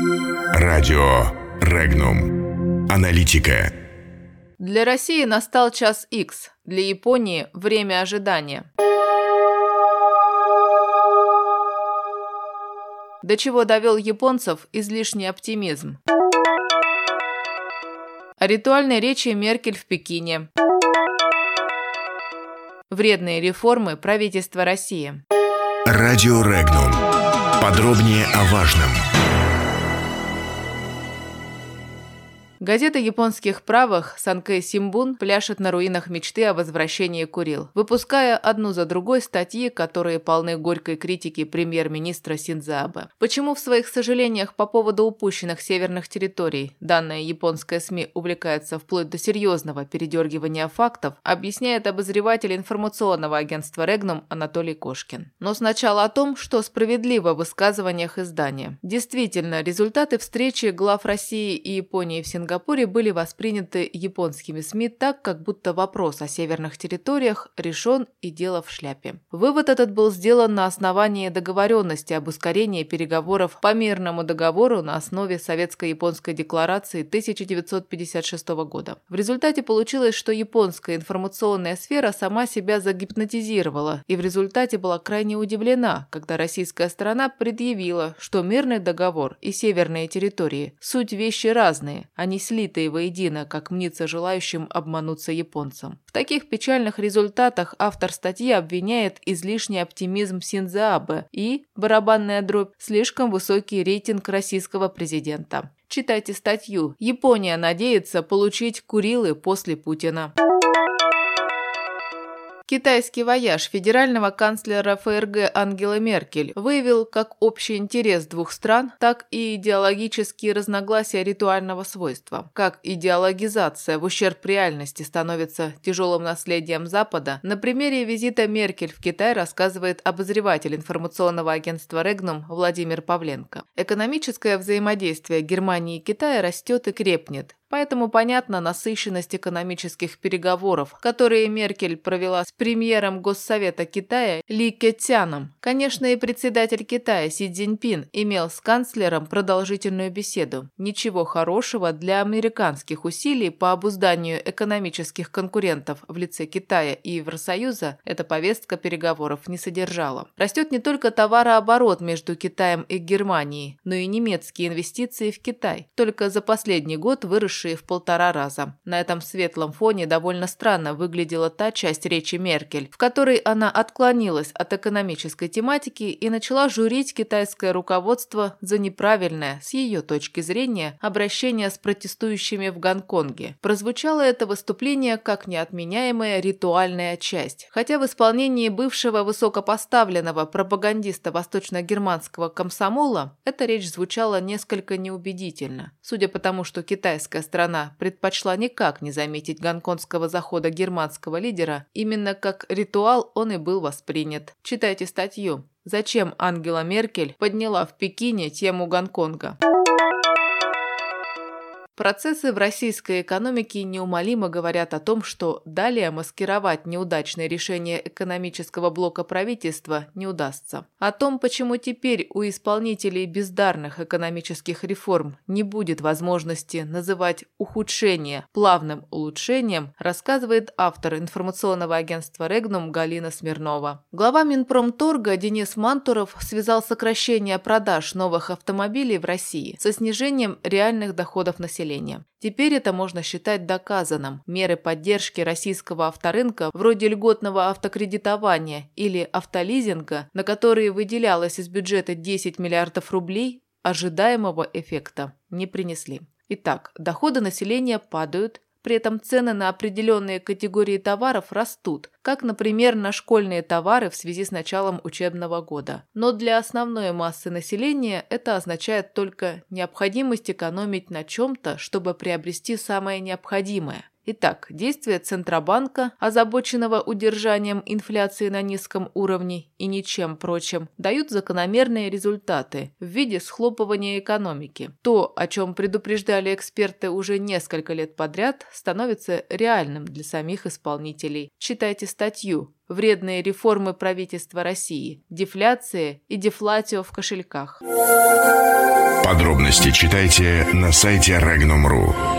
Радио Регнум. Аналитика. Для России настал час X, для Японии – время ожидания. До чего довел японцев излишний оптимизм. О ритуальной речи Меркель в Пекине. Вредные реформы правительства России. Радио Регнум. Подробнее о важном. Газета японских правых Санкэй Симбун пляшет на руинах мечты о возвращении Курил, выпуская одну за другой статьи, которые полны горькой критики премьер-министра Синдзабе. Почему в своих сожалениях по поводу упущенных северных территорий данная японская СМИ увлекается вплоть до серьезного передергивания фактов, объясняет обозреватель информационного агентства Регнум Анатолий Кошкин. Но сначала о том, что справедливо в высказываниях издания. Действительно, результаты встречи глав России и Японии в Сингапуре Сингапуре были восприняты японскими СМИ так, как будто вопрос о северных территориях решен и дело в шляпе. Вывод этот был сделан на основании договоренности об ускорении переговоров по мирному договору на основе Советско-японской декларации 1956 года. В результате получилось, что японская информационная сфера сама себя загипнотизировала и в результате была крайне удивлена, когда российская сторона предъявила, что мирный договор и северные территории – суть вещи разные, они слитые воедино, как мнится желающим обмануться японцам. В таких печальных результатах автор статьи обвиняет излишний оптимизм Синзаабе и, барабанная дробь, слишком высокий рейтинг российского президента. Читайте статью «Япония надеется получить Курилы после Путина». Китайский вояж федерального канцлера ФРГ Ангела Меркель выявил как общий интерес двух стран, так и идеологические разногласия ритуального свойства. Как идеологизация в ущерб реальности становится тяжелым наследием Запада, на примере визита Меркель в Китай рассказывает обозреватель информационного агентства Регнум Владимир Павленко. Экономическое взаимодействие Германии и Китая растет и крепнет. Поэтому понятна насыщенность экономических переговоров, которые Меркель провела с премьером Госсовета Китая Ли Кетяном. Конечно, и председатель Китая Си Цзиньпин имел с канцлером продолжительную беседу. Ничего хорошего для американских усилий по обузданию экономических конкурентов в лице Китая и Евросоюза эта повестка переговоров не содержала. Растет не только товарооборот между Китаем и Германией, но и немецкие инвестиции в Китай. Только за последний год выросшие выросшие в полтора раза. На этом светлом фоне довольно странно выглядела та часть речи Меркель, в которой она отклонилась от экономической тематики и начала журить китайское руководство за неправильное, с ее точки зрения, обращение с протестующими в Гонконге. Прозвучало это выступление как неотменяемая ритуальная часть, хотя в исполнении бывшего высокопоставленного пропагандиста восточно-германского комсомола эта речь звучала несколько неубедительно. Судя по тому, что китайская страна предпочла никак не заметить гонконгского захода германского лидера, именно как ритуал он и был воспринят. Читайте статью «Зачем Ангела Меркель подняла в Пекине тему Гонконга?» Процессы в российской экономике неумолимо говорят о том, что далее маскировать неудачное решение экономического блока правительства не удастся. О том, почему теперь у исполнителей бездарных экономических реформ не будет возможности называть ухудшение плавным улучшением, рассказывает автор информационного агентства «Регнум» Галина Смирнова. Глава Минпромторга Денис Мантуров связал сокращение продаж новых автомобилей в России со снижением реальных доходов населения населения. Теперь это можно считать доказанным. Меры поддержки российского авторынка, вроде льготного автокредитования или автолизинга, на которые выделялось из бюджета 10 миллиардов рублей, ожидаемого эффекта не принесли. Итак, доходы населения падают, при этом цены на определенные категории товаров растут, как, например, на школьные товары в связи с началом учебного года. Но для основной массы населения это означает только необходимость экономить на чем-то, чтобы приобрести самое необходимое – Итак, действия Центробанка, озабоченного удержанием инфляции на низком уровне и ничем прочим, дают закономерные результаты в виде схлопывания экономики. То, о чем предупреждали эксперты уже несколько лет подряд, становится реальным для самих исполнителей. Читайте статью статью «Вредные реформы правительства России. Дефляция и дефлатио в кошельках». Подробности читайте на сайте Regnum.ru.